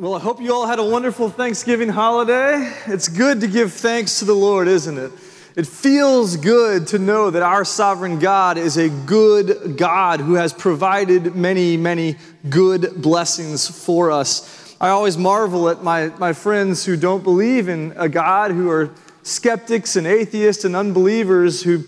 Well, I hope you all had a wonderful Thanksgiving holiday. It's good to give thanks to the Lord, isn't it? It feels good to know that our sovereign God is a good God who has provided many, many good blessings for us. I always marvel at my, my friends who don't believe in a God, who are skeptics and atheists and unbelievers who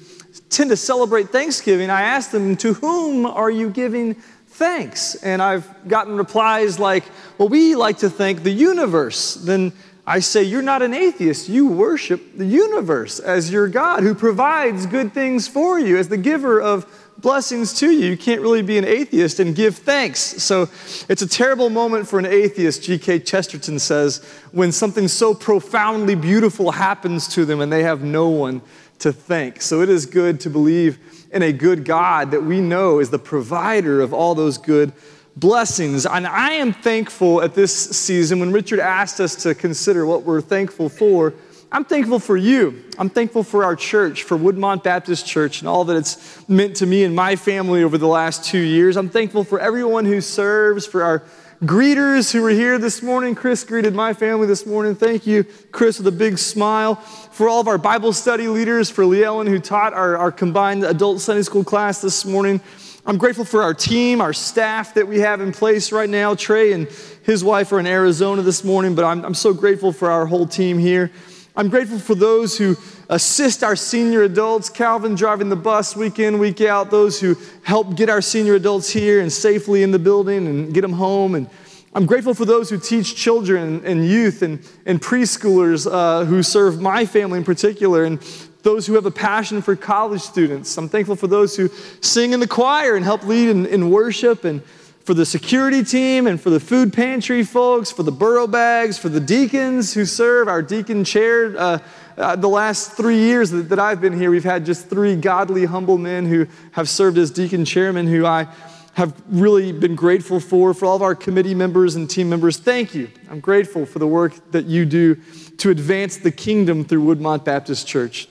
tend to celebrate Thanksgiving. I ask them, To whom are you giving thanks. And I've gotten replies like, well, we like to thank the universe. Then I say, you're not an atheist. You worship the universe as your God who provides good things for you, as the giver of blessings to you. You can't really be an atheist and give thanks. So it's a terrible moment for an atheist, G.K. Chesterton says, when something so profoundly beautiful happens to them and they have no one to thank. So it is good to believe in a good God that we know is the provider of all those good blessings. And I am thankful at this season when Richard asked us to consider what we're thankful for. I'm thankful for you. I'm thankful for our church, for Woodmont Baptist Church, and all that it's meant to me and my family over the last two years. I'm thankful for everyone who serves, for our greeters who were here this morning. Chris greeted my family this morning. Thank you, Chris, with a big smile. For all of our Bible study leaders, for Lee Ellen, who taught our, our combined adult Sunday school class this morning. I'm grateful for our team, our staff that we have in place right now. Trey and his wife are in Arizona this morning, but I'm, I'm so grateful for our whole team here. I'm grateful for those who assist our senior adults, Calvin driving the bus week in, week out, those who help get our senior adults here and safely in the building and get them home. And I'm grateful for those who teach children and youth and, and preschoolers uh, who serve my family in particular, and those who have a passion for college students. I'm thankful for those who sing in the choir and help lead in, in worship and for the security team and for the food pantry folks, for the burro bags, for the deacons who serve, our deacon chair. Uh, uh, the last three years that, that I've been here, we've had just three godly, humble men who have served as deacon chairman who I have really been grateful for. For all of our committee members and team members, thank you. I'm grateful for the work that you do to advance the kingdom through Woodmont Baptist Church.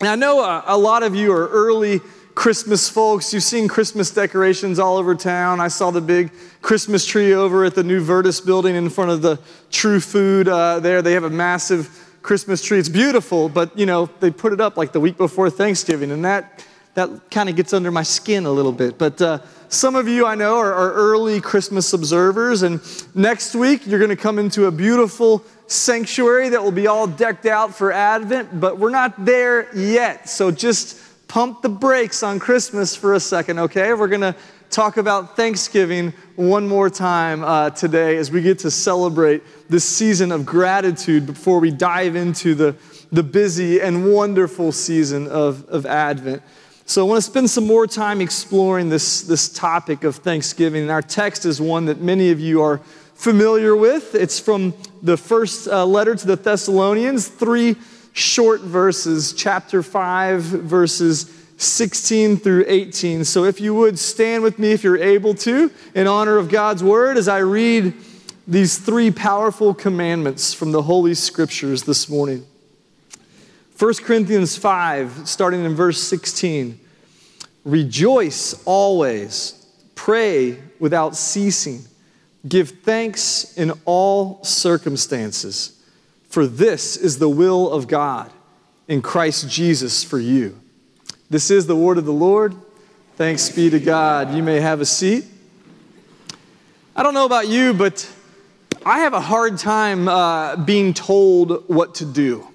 And I know uh, a lot of you are early Christmas folks. You've seen Christmas decorations all over town. I saw the big Christmas tree over at the new Virtus building in front of the True Food uh, there. They have a massive Christmas tree. It's beautiful, but you know, they put it up like the week before Thanksgiving, and that, that kind of gets under my skin a little bit. But uh, some of you I know are, are early Christmas observers, and next week you're going to come into a beautiful sanctuary that will be all decked out for Advent, but we're not there yet. So just pump the brakes on Christmas for a second, okay? We're gonna talk about Thanksgiving one more time uh, today as we get to celebrate this season of gratitude before we dive into the, the busy and wonderful season of, of Advent. So, I want to spend some more time exploring this, this topic of Thanksgiving. And our text is one that many of you are familiar with. It's from the first uh, letter to the Thessalonians, three short verses, chapter 5, verses 16 through 18. So if you would stand with me if you're able to, in honor of God's word, as I read these three powerful commandments from the Holy Scriptures this morning. 1 Corinthians 5, starting in verse 16. Rejoice always, pray without ceasing, give thanks in all circumstances for this is the will of God in Christ Jesus for you. This is the word of the Lord. Thanks be to God. You may have a seat. I don't know about you, but I have a hard time uh, being told what to do.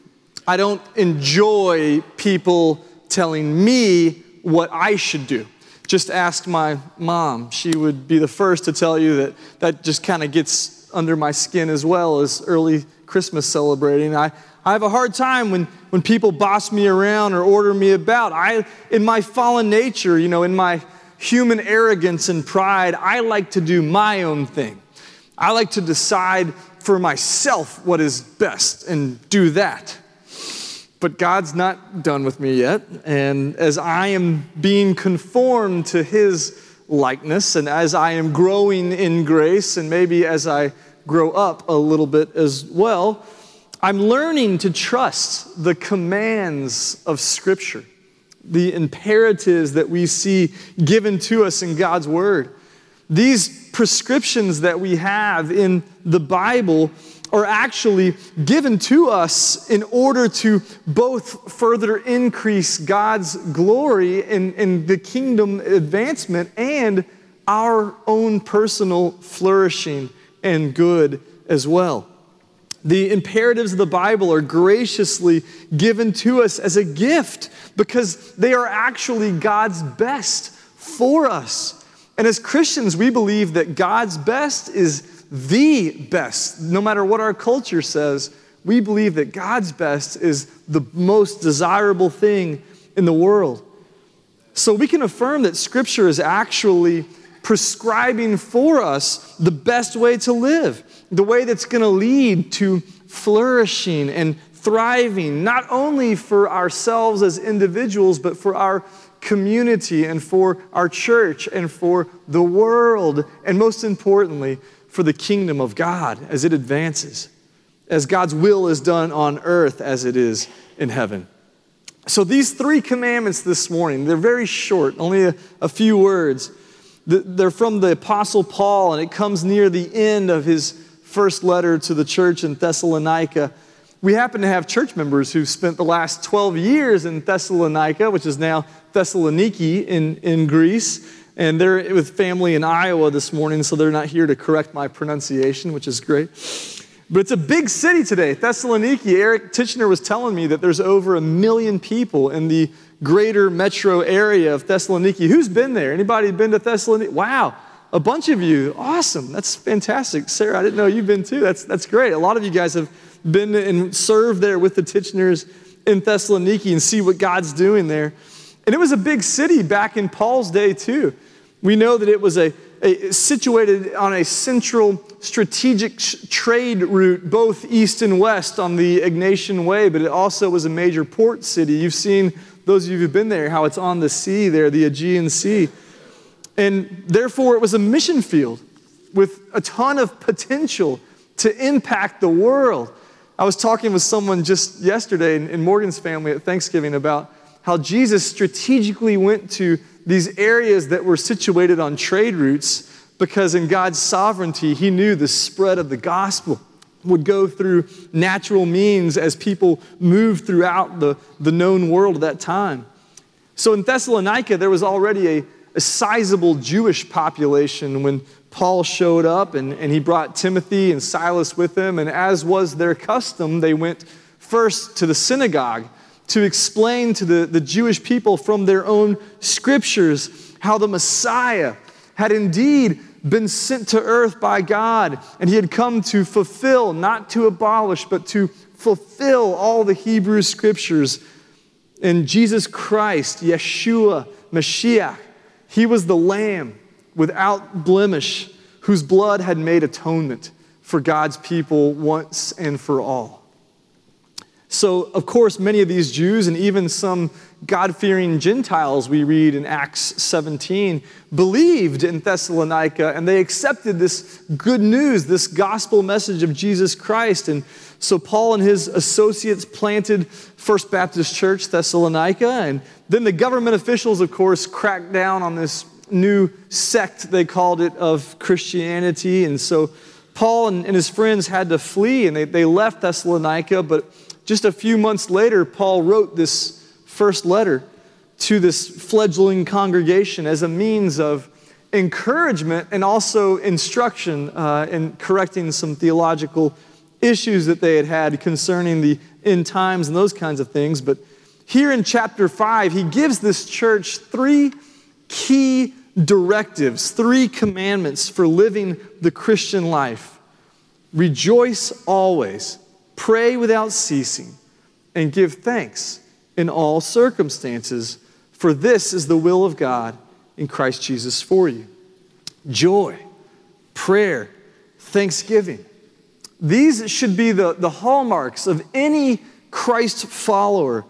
I don't enjoy people telling me what I should do. Just ask my mom. She would be the first to tell you that that just kind of gets under my skin as well as early Christmas celebrating. I, I have a hard time when, when people boss me around or order me about. I, in my fallen nature, you know, in my human arrogance and pride, I like to do my own thing. I like to decide for myself what is best and do that. But God's not done with me yet. And as I am being conformed to His likeness, and as I am growing in grace, and maybe as I grow up a little bit as well, I'm learning to trust the commands of Scripture, the imperatives that we see given to us in God's Word. These prescriptions that we have in the Bible are actually given to us in order to both further increase God's glory in, in the kingdom advancement and our own personal flourishing and good as well. The imperatives of the Bible are graciously given to us as a gift because they are actually God's best for us. And as Christians, we believe that God's best is the best. No matter what our culture says, we believe that God's best is the most desirable thing in the world. So we can affirm that Scripture is actually prescribing for us the best way to live, the way that's going to lead to flourishing and thriving, not only for ourselves as individuals, but for our community and for our church and for the world, and most importantly, for the kingdom of God as it advances, as God's will is done on earth as it is in heaven. So, these three commandments this morning, they're very short, only a, a few words. They're from the Apostle Paul, and it comes near the end of his first letter to the church in Thessalonica. We happen to have church members who've spent the last 12 years in Thessalonica, which is now Thessaloniki in, in Greece. And they're with family in Iowa this morning, so they're not here to correct my pronunciation, which is great. But it's a big city today, Thessaloniki. Eric Titchener was telling me that there's over a million people in the greater metro area of Thessaloniki. Who's been there? Anybody been to Thessaloniki? Wow, a bunch of you. Awesome. That's fantastic. Sarah, I didn't know you've been too. That's, that's great. A lot of you guys have been and served there with the Titcheners in Thessaloniki and see what God's doing there. And it was a big city back in Paul's day, too. We know that it was a, a situated on a central strategic sh- trade route, both east and west on the Egnatian Way, but it also was a major port city. You've seen, those of you who've been there, how it's on the sea there, the Aegean Sea. And therefore, it was a mission field with a ton of potential to impact the world. I was talking with someone just yesterday in, in Morgan's family at Thanksgiving about how Jesus strategically went to these areas that were situated on trade routes because in God's sovereignty, He knew the spread of the gospel would go through natural means as people moved throughout the, the known world at that time. So in Thessalonica, there was already a, a sizable Jewish population when Paul showed up and, and he brought Timothy and Silas with him. And as was their custom, they went first to the synagogue to explain to the, the Jewish people from their own scriptures how the Messiah had indeed been sent to earth by God, and he had come to fulfill, not to abolish, but to fulfill all the Hebrew scriptures. And Jesus Christ, Yeshua, Mashiach, he was the Lamb without blemish, whose blood had made atonement for God's people once and for all. So, of course, many of these Jews and even some God fearing Gentiles we read in Acts 17 believed in Thessalonica and they accepted this good news, this gospel message of Jesus Christ. And so, Paul and his associates planted First Baptist Church Thessalonica. And then the government officials, of course, cracked down on this new sect, they called it, of Christianity. And so, Paul and, and his friends had to flee and they, they left Thessalonica, but just a few months later, Paul wrote this first letter to this fledgling congregation as a means of encouragement and also instruction uh, in correcting some theological issues that they had had concerning the end times and those kinds of things. But here in chapter 5, he gives this church three key directives, three commandments for living the Christian life. Rejoice always. Pray without ceasing, and give thanks in all circumstances, for this is the will of God in Christ Jesus for you. Joy, prayer, thanksgiving. These should be the, the hallmarks of any Christ follower.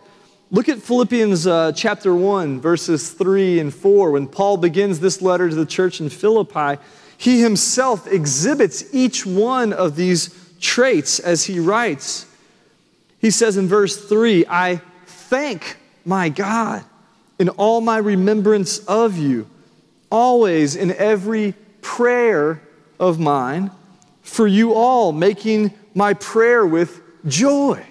Look at Philippians uh, chapter 1, verses 3 and 4. When Paul begins this letter to the church in Philippi, he himself exhibits each one of these traits as he writes. He says in verse 3 I thank my God in all my remembrance of you, always in every prayer of mine for you all, making my prayer with joy.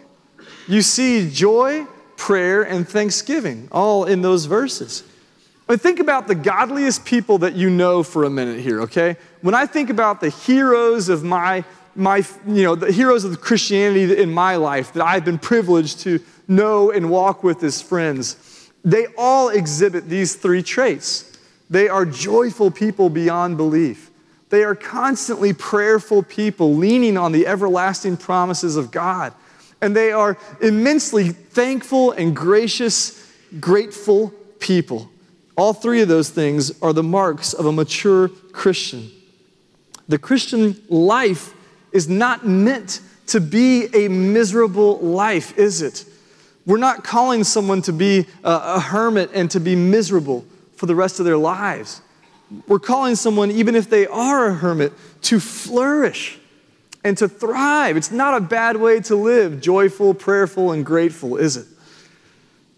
You see joy, prayer, and thanksgiving all in those verses. But think about the godliest people that you know for a minute here, okay? When I think about the heroes of my, my you know, the heroes of Christianity in my life that I've been privileged to know and walk with as friends, they all exhibit these three traits. They are joyful people beyond belief. They are constantly prayerful people leaning on the everlasting promises of God. And they are immensely thankful and gracious, grateful people. All three of those things are the marks of a mature Christian. The Christian life is not meant to be a miserable life, is it? We're not calling someone to be a, hermit and to be miserable for the rest of their lives. We're calling someone, even if they are a hermit, to flourish and to thrive. It's not a bad way to live, joyful, prayerful, and grateful, is it?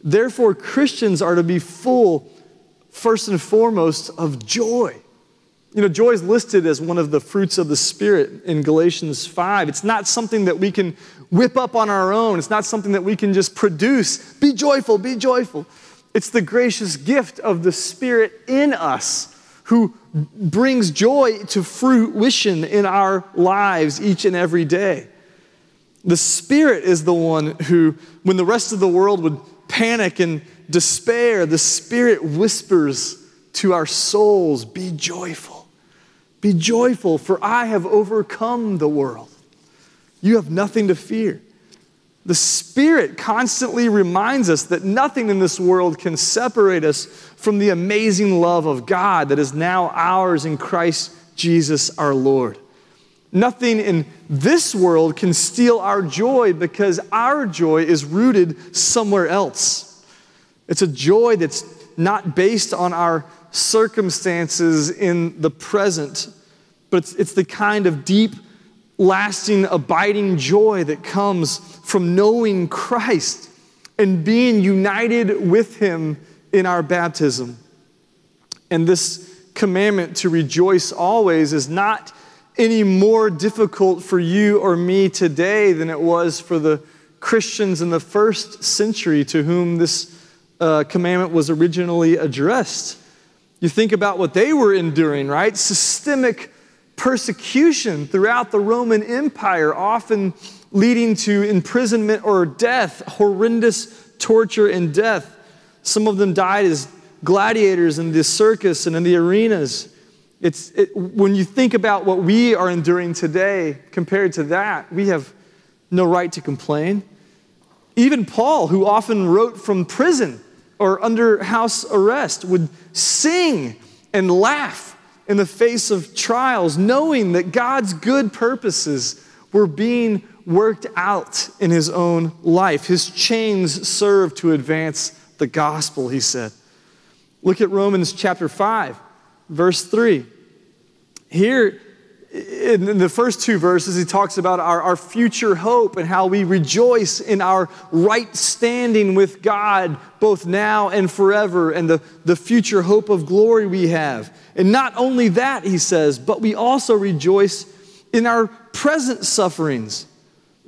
Therefore, Christians are to be full, first and foremost, of joy. You know, joy is listed as one of the fruits of the Spirit in Galatians 5. It's not something that we can whip up on our own, it's not something that we can just produce. Be joyful, be joyful. It's the gracious gift of the Spirit in us who brings joy to fruition in our lives each and every day. The Spirit is the one who, when the rest of the world would panic and despair, the Spirit whispers to our souls, Be joyful. Be joyful, for I have overcome the world. You have nothing to fear. The Spirit constantly reminds us that nothing in this world can separate us from the amazing love of God that is now ours in Christ Jesus our Lord. Nothing in this world can steal our joy because our joy is rooted somewhere else. It's a joy that's not based on our circumstances in the present, but it's, it's the kind of deep, lasting, abiding joy that comes from knowing Christ and being united with Him in our baptism. And this commandment to rejoice always is not any more difficult for you or me today than it was for the Christians in the first century to whom this uh, commandment was originally addressed. You think about what they were enduring, right? Systemic persecution throughout the Roman Empire, often leading to imprisonment or death, horrendous torture and death. Some of them died as gladiators in the circus and in the arenas. It's, it, when you think about what we are enduring today compared to that, we have no right to complain. Even Paul, who often wrote from prison, or under house arrest would sing and laugh in the face of trials, knowing that God's good purposes were being worked out in his own life. His chains served to advance the gospel, he said. Look at Romans chapter 5, verse 3. Here, in the first two verses, he talks about our, our future hope and how we rejoice in our right standing with God, both now and forever, and the, the future hope of glory we have. And not only that, he says, but we also rejoice in our present sufferings,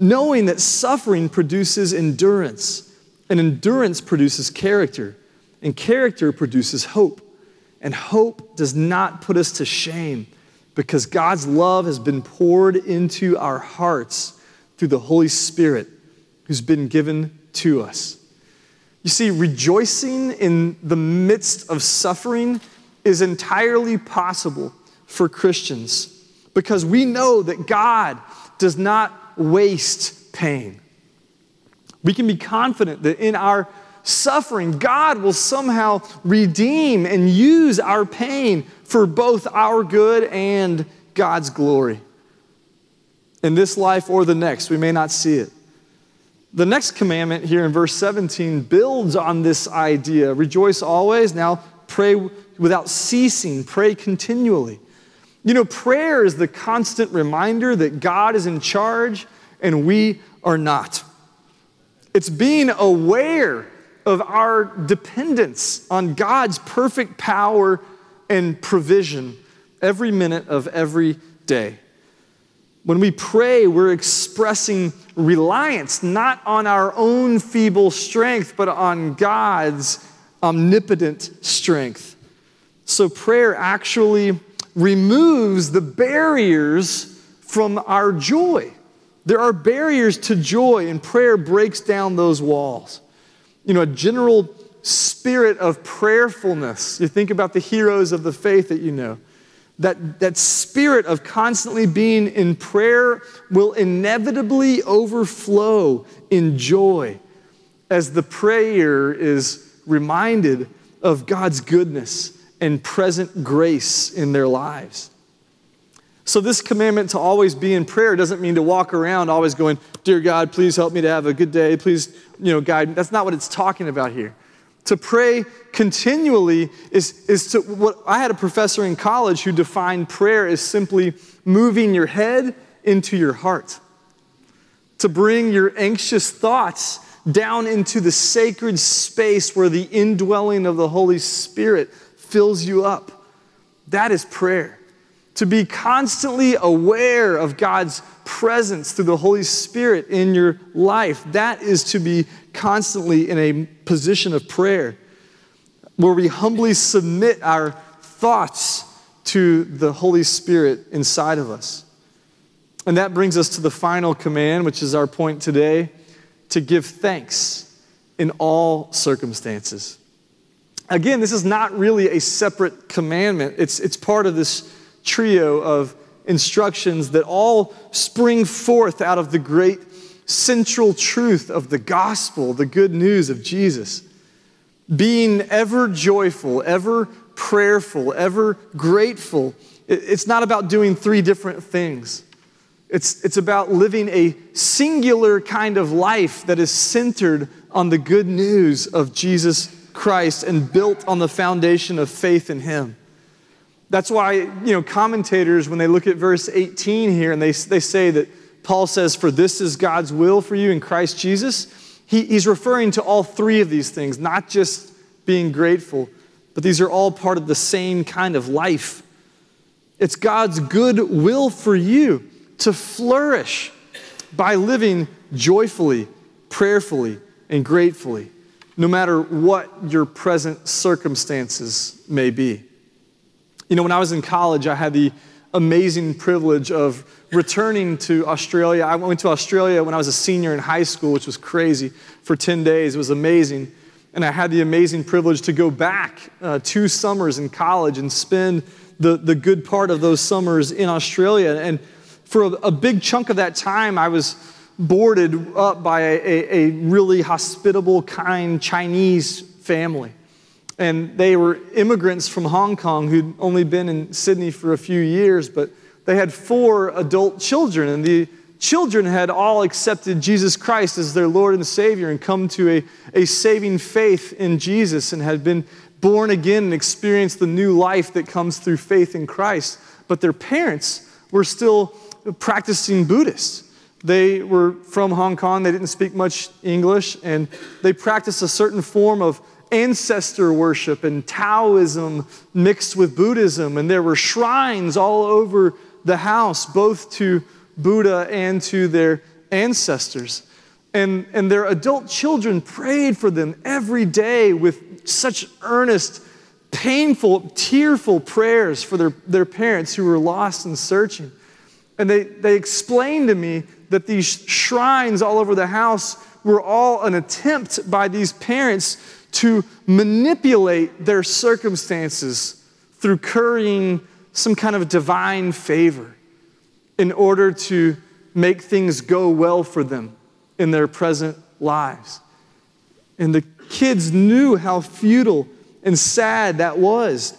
knowing that suffering produces endurance, and endurance produces character, and character produces hope. And hope does not put us to shame because God's love has been poured into our hearts through the Holy Spirit who's been given to us. You see, rejoicing in the midst of suffering is entirely possible for Christians because we know that God does not waste pain. We can be confident that in our suffering, God will somehow redeem and use our pain for both our good and God's glory. In this life or the next, we may not see it. The next commandment here in verse 17 builds on this idea rejoice always. Now, pray without ceasing, pray continually. You know, prayer is the constant reminder that God is in charge and we are not. It's being aware of our dependence on God's perfect power and provision, every minute of every day. When we pray, we're expressing reliance not on our own feeble strength, but on God's omnipotent strength. So prayer actually removes the barriers from our joy. There are barriers to joy, and prayer breaks down those walls. You know, a general spirit of prayerfulness. You think about the heroes of the faith that you know that, that spirit of constantly being in prayer will inevitably overflow in joy as the prayer is reminded of God's goodness and present grace in their lives. So, this commandment to always be in prayer doesn't mean to walk around always going, Dear God, please help me to have a good day. Please, you know, guide. That's not what it's talking about here. To pray continually is, is to what I had a professor in college who defined prayer as simply moving your head into your heart. To bring your anxious thoughts down into the sacred space where the indwelling of the Holy Spirit fills you up. That is prayer. To be constantly aware of God's presence through the Holy Spirit in your life. That is to be constantly in a position of prayer where we humbly submit our thoughts to the Holy Spirit inside of us. And that brings us to the final command, which is our point today to give thanks in all circumstances. Again, this is not really a separate commandment, it's, it's part of this trio of instructions that all spring forth out of the great central truth of the gospel, the good news of Jesus. Being ever joyful, ever prayerful, ever grateful. It's not about doing three different things. It's, it's about living a singular kind of life that is centered on the good news of Jesus Christ and built on the foundation of faith in Him. That's why, you know, commentators, when they look at verse 18 here and they, they say that Paul says, For this is God's will for you in Christ Jesus. He, he's referring to all three of these things, not just being grateful, but these are all part of the same kind of life. It's God's good will for you to flourish by living joyfully, prayerfully, and gratefully, no matter what your present circumstances may be. You know, when I was in college, I had the amazing privilege of returning to Australia. I went to Australia when I was a senior in high school, which was crazy, for 10 days. It was amazing. And I had the amazing privilege to go back uh, two summers in college and spend the, the good part of those summers in Australia. And for a, a big chunk of that time, I was boarded up by a, a, a really hospitable, kind Chinese family and they were immigrants from Hong Kong who'd only been in Sydney for a few years, but they had four adult children, and the children had all accepted Jesus Christ as their Lord and Savior and come to a, a saving faith in Jesus and had been born again and experienced the new life that comes through faith in Christ. But their parents were still practicing Buddhists. They were from Hong Kong, they didn't speak much English, and they practiced a certain form of ancestor worship and Taoism mixed with Buddhism. And there were shrines all over the house, both to Buddha and to their ancestors. And, and their adult children prayed for them every day with such earnest, painful, tearful prayers for their, their parents who were lost and searching. And they, they explained to me that these shrines all over the house were all an attempt by these parents to manipulate their circumstances through currying some kind of divine favor in order to make things go well for them in their present lives. And the kids knew how futile and sad that was.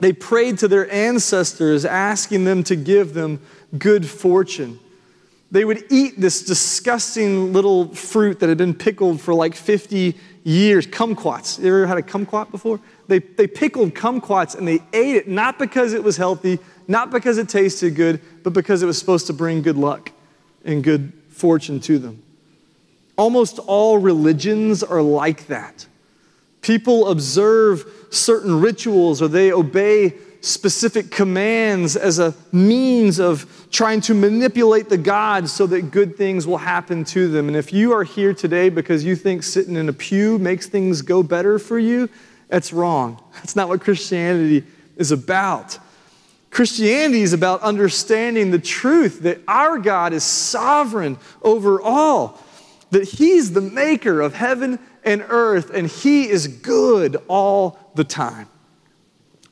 They prayed to their ancestors, asking them to give them good fortune. They would eat this disgusting little fruit that had been pickled for like 50 years, kumquats. You ever had a kumquat before? They, they pickled kumquats and they ate it, not because it was healthy, not because it tasted good, but because it was supposed to bring good luck and good fortune to them. Almost all religions are like that. People observe certain rituals or they obey specific commands as a means of trying to manipulate the gods so that good things will happen to them. And if you are here today because you think sitting in a pew makes things go better for you, that's wrong. That's not what Christianity is about. Christianity is about understanding the truth that our God is sovereign over all, that He's the maker of heaven and earth, and He is good all the time.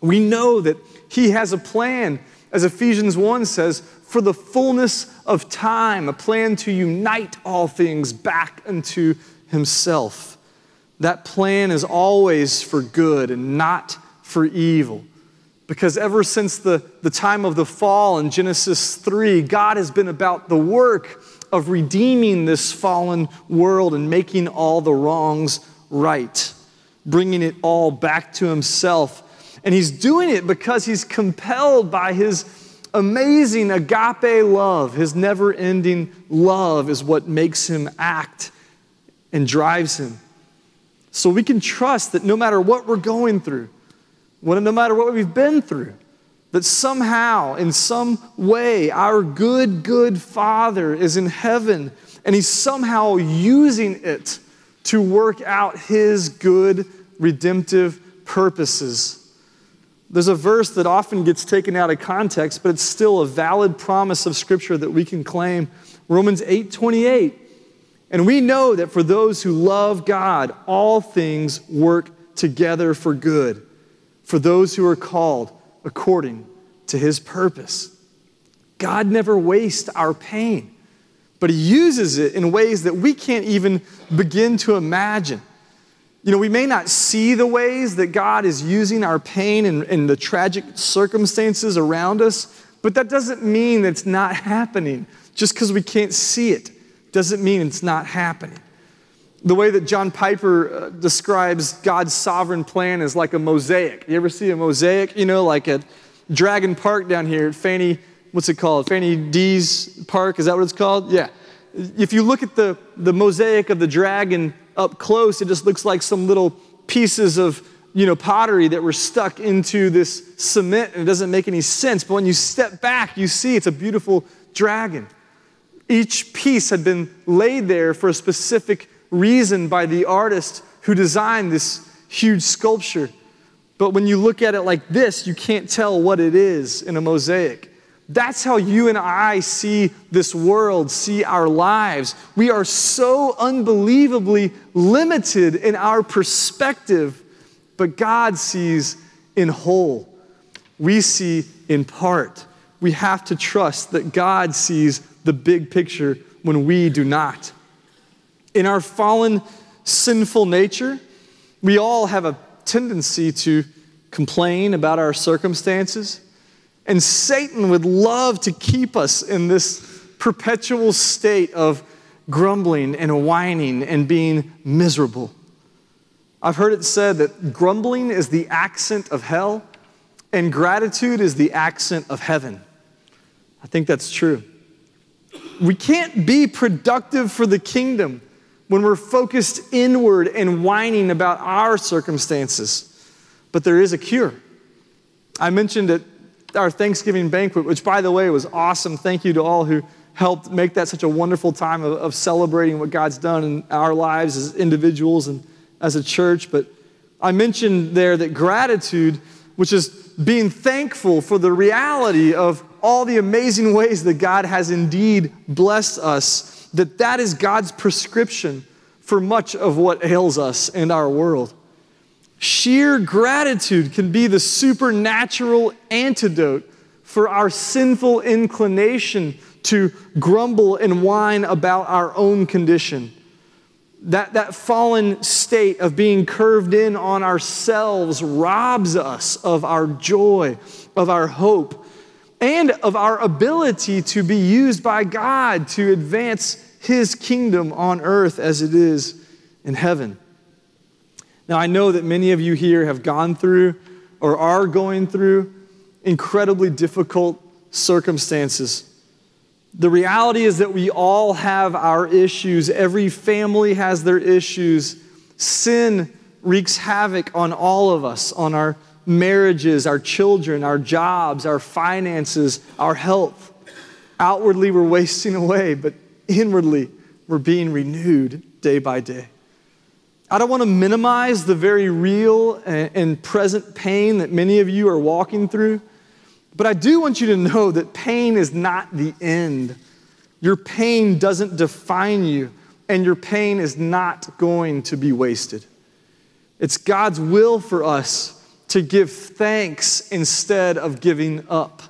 We know that He has a plan, as Ephesians 1 says, for the fullness of time, a plan to unite all things back unto Himself. That plan is always for good and not for evil. Because ever since the, the time of the fall in Genesis 3, God has been about the work of redeeming this fallen world and making all the wrongs right, bringing it all back to Himself. And He's doing it because He's compelled by His amazing agape love. His never ending love is what makes Him act and drives Him. So we can trust that no matter what we're going through, no matter what we've been through, that somehow, in some way, our good, good Father is in heaven and He's somehow using it to work out His good, redemptive purposes. There's a verse that often gets taken out of context, but it's still a valid promise of Scripture that we can claim. Romans 8 28. And we know that for those who love God, all things work together for good for those who are called according to his purpose. God never wastes our pain, but he uses it in ways that we can't even begin to imagine. You know, we may not see the ways that God is using our pain and, and the tragic circumstances around us, but that doesn't mean it's not happening. Just because we can't see it doesn't mean it's not happening. The way that John Piper uh, describes God's sovereign plan is like a mosaic. You ever see a mosaic? You know, like at Dragon Park down here at Fanny, what's it called? Fanny D's Park, is that what it's called? Yeah. If you look at the, the mosaic of the dragon up close, it just looks like some little pieces of you know, pottery that were stuck into this cement and it doesn't make any sense. But when you step back, you see it's a beautiful dragon. Each piece had been laid there for a specific reason by the artist who designed this huge sculpture. But when you look at it like this, you can't tell what it is in a mosaic. That's how you and I see this world, see our lives. We are so unbelievably limited in our perspective, but God sees in whole. We see in part. We have to trust that God sees the big picture when we do not. In our fallen, sinful nature, we all have a tendency to complain about our circumstances. And Satan would love to keep us in this perpetual state of grumbling and whining and being miserable. I've heard it said that grumbling is the accent of hell and gratitude is the accent of heaven. I think that's true. We can't be productive for the kingdom when we're focused inward and whining about our circumstances. But there is a cure. I mentioned at our Thanksgiving banquet, which, by the way, was awesome. Thank you to all who helped make that such a wonderful time of, of celebrating what God's done in our lives as individuals and as a church. But I mentioned there that gratitude, which is being thankful for the reality of all the amazing ways that God has indeed blessed us that that is God's prescription for much of what ails us in our world. Sheer gratitude can be the supernatural antidote for our sinful inclination to grumble and whine about our own condition. That, that fallen state of being curved in on ourselves robs us of our joy, of our hope, and of our ability to be used by God to advance His kingdom on earth as it is in heaven. Now, I know that many of you here have gone through or are going through incredibly difficult circumstances. The reality is that we all have our issues. Every family has their issues. Sin wreaks havoc on all of us, on our marriages, our children, our jobs, our finances, our health. Outwardly, we're wasting away, but inwardly, we're being renewed day by day. I don't want to minimize the very real and present pain that many of you are walking through, but I do want you to know that pain is not the end. Your pain doesn't define you, and your pain is not going to be wasted. It's God's will for us to give thanks instead of giving up.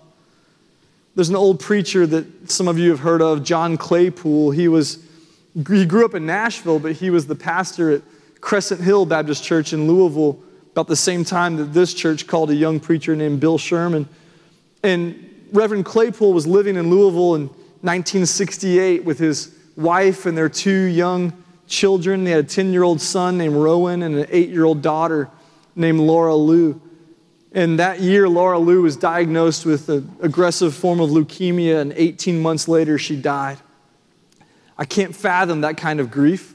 There's an old preacher that some of you have heard of, John Claypool. He was he grew up in Nashville, but he was the pastor at Crescent Hill Baptist Church in Louisville about the same time that this church called a young preacher named Bill Sherman. And Reverend Claypool was living in Louisville in 1968 with his wife and their two young children. They had a 10 year old son named Rowan and an 8 year old daughter named Laura Lou. And that year, Laura Lou was diagnosed with an aggressive form of leukemia, and 18 months later, she died. I can't fathom that kind of grief,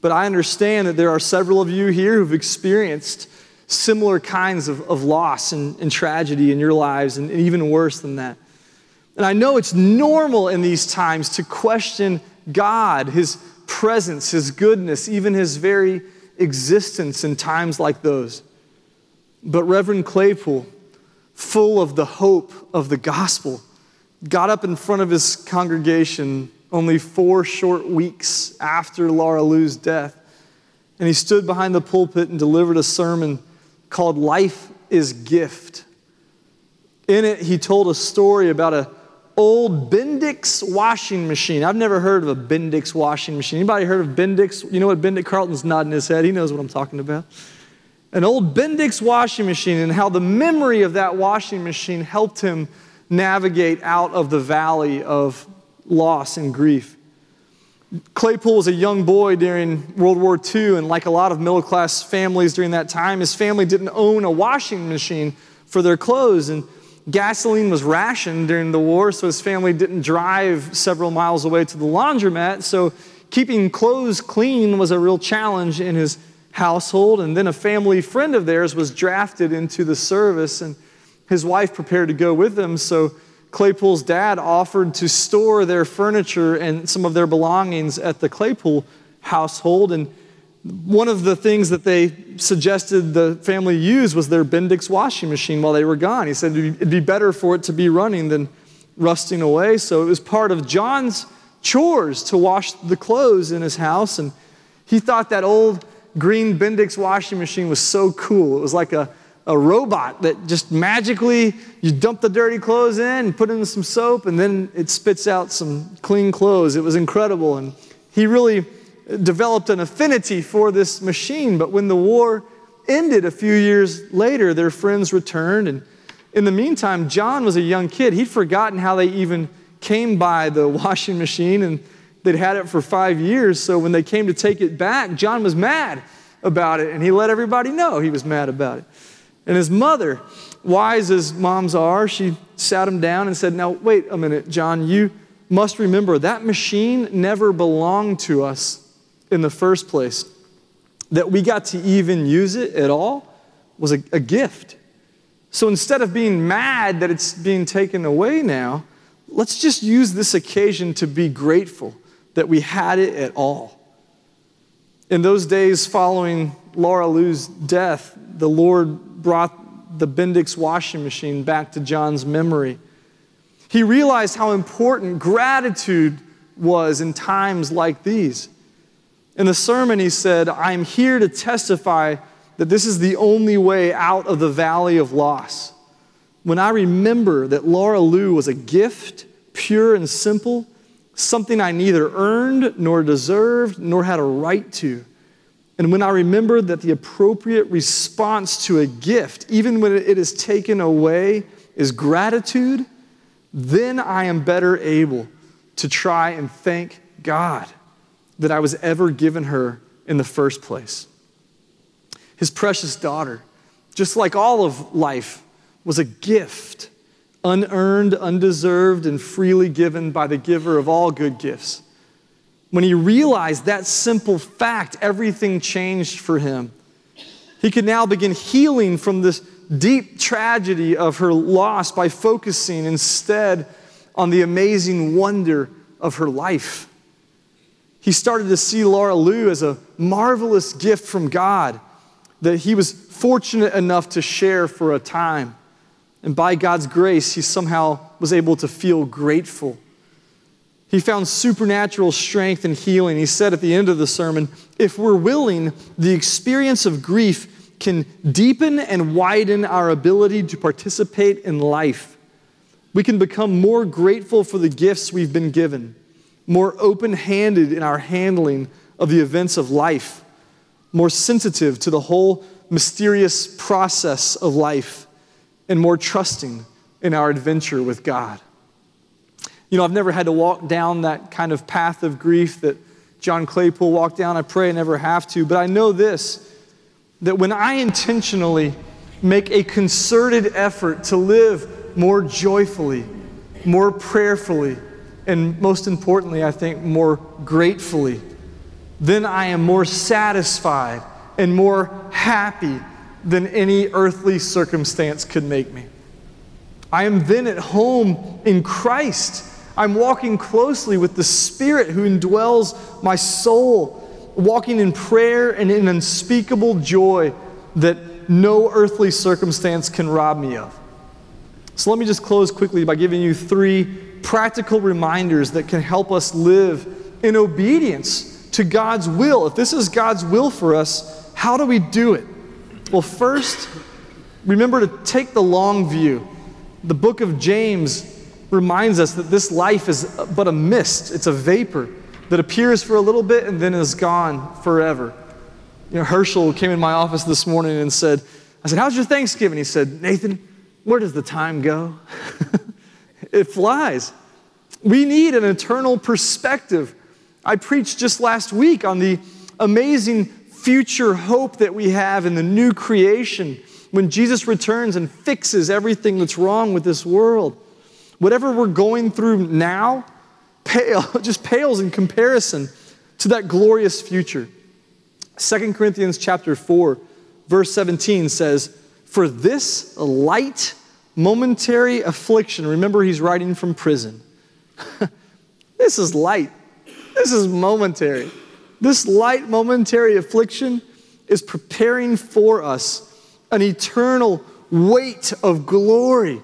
but I understand that there are several of you here who've experienced similar kinds of, of loss and, and tragedy in your lives, and, and even worse than that. And I know it's normal in these times to question God, His presence, His goodness, even His very existence in times like those. But Reverend Claypool, full of the hope of the gospel, got up in front of his congregation only four short weeks after Laura Lou's death. And he stood behind the pulpit and delivered a sermon called Life is Gift. In it, he told a story about a old Bendix washing machine. I've never heard of a Bendix washing machine. Anybody heard of Bendix? You know what Bendix? Carlton's nodding his head. He knows what I'm talking about. An old Bendix washing machine and how the memory of that washing machine helped him navigate out of the valley of loss and grief. Claypool was a young boy during World War II, and like a lot of middle class families during that time, his family didn't own a washing machine for their clothes. And gasoline was rationed during the war, so his family didn't drive several miles away to the laundromat. So keeping clothes clean was a real challenge in his household. And then a family friend of theirs was drafted into the service, and his wife prepared to go with them. So Claypool's dad offered to store their furniture and some of their belongings at the Claypool household. And one of the things that they suggested the family use was their Bendix washing machine while they were gone. He said it'd be better for it to be running than rusting away. So it was part of John's chores to wash the clothes in his house. And he thought that old green Bendix washing machine was so cool. It was like a, a robot that just magically you dump the dirty clothes in and put in some soap, and then it spits out some clean clothes. It was incredible. And he really developed an affinity for this machine. But when the war ended a few years later, their friends returned. And in the meantime, John was a young kid. He'd forgotten how they even came by the washing machine, and they'd had it for five years. So when they came to take it back, John was mad about it, and he let everybody know he was mad about it. And his mother, wise as moms are, she sat him down and said, Now, wait a minute, John, you must remember that machine never belonged to us in the first place, that we got to even use it at all, was a, a gift. So instead of being mad that it's being taken away now, let's just use this occasion to be grateful that we had it at all. In those days following Laura Lou's death, the Lord brought the Bendix washing machine back to John's memory. He realized how important gratitude was in times like these. In the sermon, he said, I'm here to testify that this is the only way out of the valley of loss. When I remember that Laura Lou was a gift, pure and simple, something I neither earned nor deserved nor had a right to. And when I remember that the appropriate response to a gift, even when it is taken away, is gratitude, then I am better able to try and thank God that I was ever given her in the first place. His precious daughter, just like all of life, was a gift, unearned, undeserved, and freely given by the giver of all good gifts. When he realized that simple fact, everything changed for him. He could now begin healing from this deep tragedy of her loss by focusing instead on the amazing wonder of her life. He started to see Laura Lou as a marvelous gift from God that he was fortunate enough to share for a time. And by God's grace, he somehow was able to feel grateful. He found supernatural strength and healing. He said at the end of the sermon, if we're willing, the experience of grief can deepen and widen our ability to participate in life. We can become more grateful for the gifts we've been given, more open handed in our handling of the events of life, more sensitive to the whole mysterious process of life, and more trusting in our adventure with God. You know, I've never had to walk down that kind of path of grief that John Claypool walked down. I pray I never have to, but I know this that when I intentionally make a concerted effort to live more joyfully, more prayerfully, and most importantly, I think, more gratefully, then I am more satisfied and more happy than any earthly circumstance could make me. I am then at home in Christ. I'm walking closely with the Spirit who indwells my soul walking in prayer and in unspeakable joy that no earthly circumstance can rob me of. So let me just close quickly by giving you three practical reminders that can help us live in obedience to God's will. If this is God's will for us, how do we do it? Well, first, remember to take the long view. The book of James reminds us that this life is but a mist, it's a vapor that appears for a little bit and then is gone forever. You know, Herschel came in my office this morning and said, I said, How's your Thanksgiving? He said, Nathan, where does the time go? it flies. We need an eternal perspective. I preached just last week on the amazing future hope that we have in the new creation when Jesus returns and fixes everything that's wrong with this world. Whatever we're going through now, pale, just pales in comparison to that glorious future. 2 Corinthians chapter 4, verse 17 says, For this light momentary affliction, remember he's writing from prison. this is light. This is momentary. This light momentary affliction is preparing for us an eternal weight of glory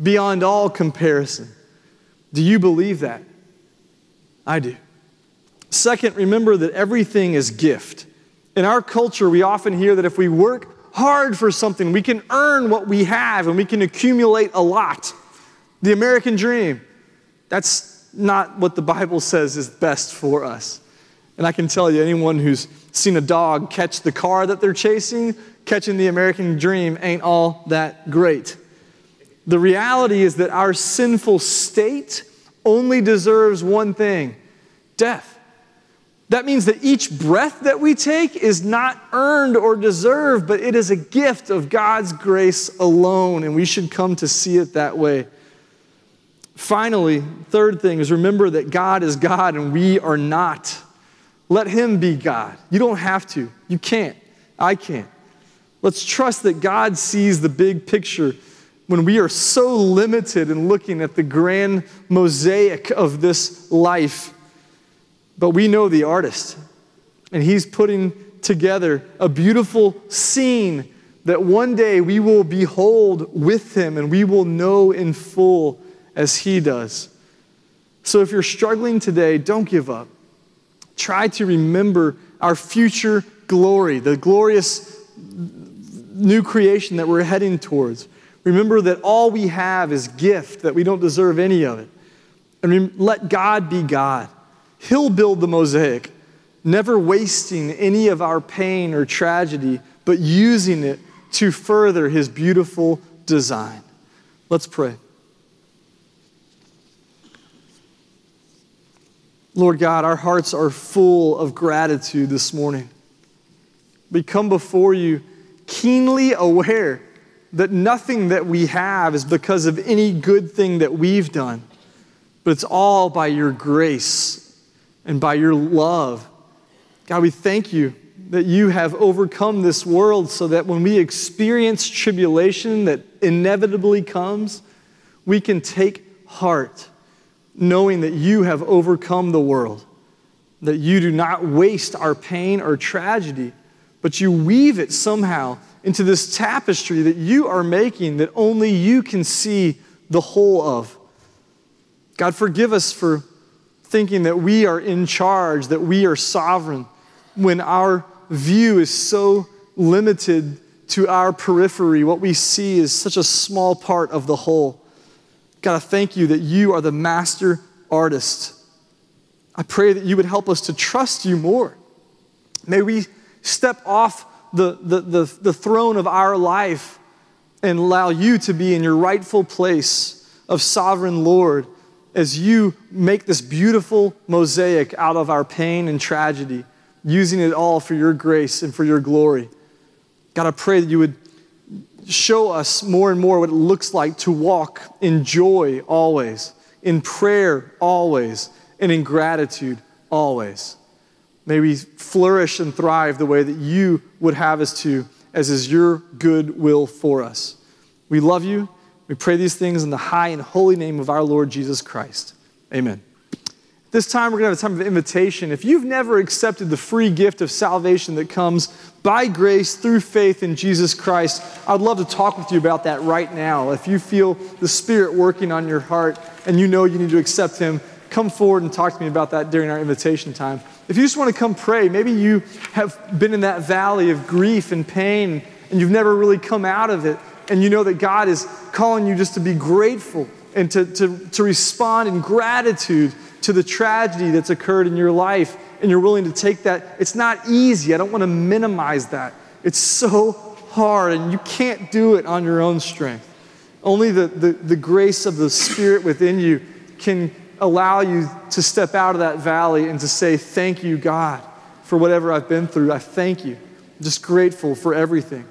beyond all comparison. Do you believe that? I do. Second, remember that everything is gift. In our culture, we often hear that if we work hard for something, we can earn what we have and we can accumulate a lot. The American dream. That's not what the Bible says is best for us. And I can tell you, anyone who's seen a dog catch the car that they're chasing, catching the American dream ain't all that great. The reality is that our sinful state only deserves one thing death. That means that each breath that we take is not earned or deserved, but it is a gift of God's grace alone, and we should come to see it that way. Finally, third thing is remember that God is God and we are not. Let Him be God. You don't have to. You can't. I can't. Let's trust that God sees the big picture when we are so limited in looking at the grand mosaic of this life. But we know the artist, and he's putting together a beautiful scene that one day we will behold with him and we will know in full as he does. So if you're struggling today, don't give up. Try to remember our future glory, the glorious new creation that we're heading towards. Remember that all we have is gift, that we don't deserve any of it. And let God be God. He'll build the mosaic, never wasting any of our pain or tragedy, but using it to further His beautiful design. Let's pray. Lord God, our hearts are full of gratitude this morning. We come before you keenly aware that nothing that we have is because of any good thing that we've done, but it's all by your grace and by your love. God, we thank you that you have overcome this world so that when we experience tribulation that inevitably comes, we can take heart knowing that you have overcome the world, that you do not waste our pain or tragedy, but you weave it somehow into this tapestry that you are making that only you can see the whole of. God, forgive us for thinking that we are in charge, that we are sovereign, when our view is so limited to our periphery. What we see is such a small part of the whole. God, I thank you that you are the master artist. I pray that you would help us to trust you more. May we step off the, the, the, the throne of our life and allow you to be in your rightful place of sovereign Lord as you make this beautiful mosaic out of our pain and tragedy, using it all for your grace and for your glory. God, I pray that you would show us more and more what it looks like to walk in joy always, in prayer always, and in gratitude always. May we flourish and thrive the way that you would have us to, as is your good will for us. We love you. We pray these things in the high and holy name of our Lord Jesus Christ. Amen. This time, we're going to have a time of invitation. If you've never accepted the free gift of salvation that comes by grace through faith in Jesus Christ, I'd love to talk with you about that right now. If you feel the Spirit working on your heart and you know you need to accept Him, come forward and talk to me about that during our invitation time. If you just want to come pray, maybe you have been in that valley of grief and pain and you've never really come out of it, and you know that God is calling you just to be grateful and to, to, to respond in gratitude to the tragedy that's occurred in your life, and you're willing to take that. It's not easy. I don't want to minimize that. It's so hard, and you can't do it on your own strength. Only the, the, the grace of the Spirit within you can allow you to step out of that valley and to say, Thank you, God, for whatever I've been through. I thank you. I'm just grateful for everything.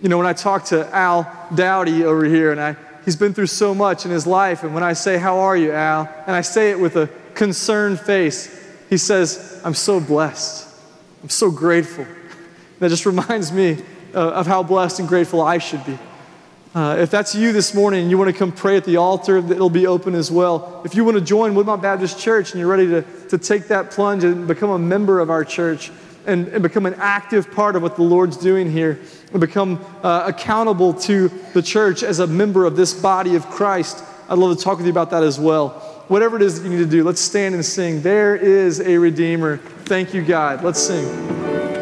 You know, when I talk to Al Dowdy over here, and I He's been through so much in his life. And when I say, How are you, Al? and I say it with a concerned face, he says, I'm so blessed. I'm so grateful. That just reminds me uh, of how blessed and grateful I should be. Uh, if that's you this morning and you want to come pray at the altar, it'll be open as well. If you want to join Woodmont Baptist Church and you're ready to, to take that plunge and become a member of our church and, and become an active part of what the Lord's doing here, and become uh, accountable to the church as a member of this body of Christ, I'd love to talk with you about that as well. Whatever it is that you need to do, let's stand and sing. There is a Redeemer. Thank you, God. Let's sing.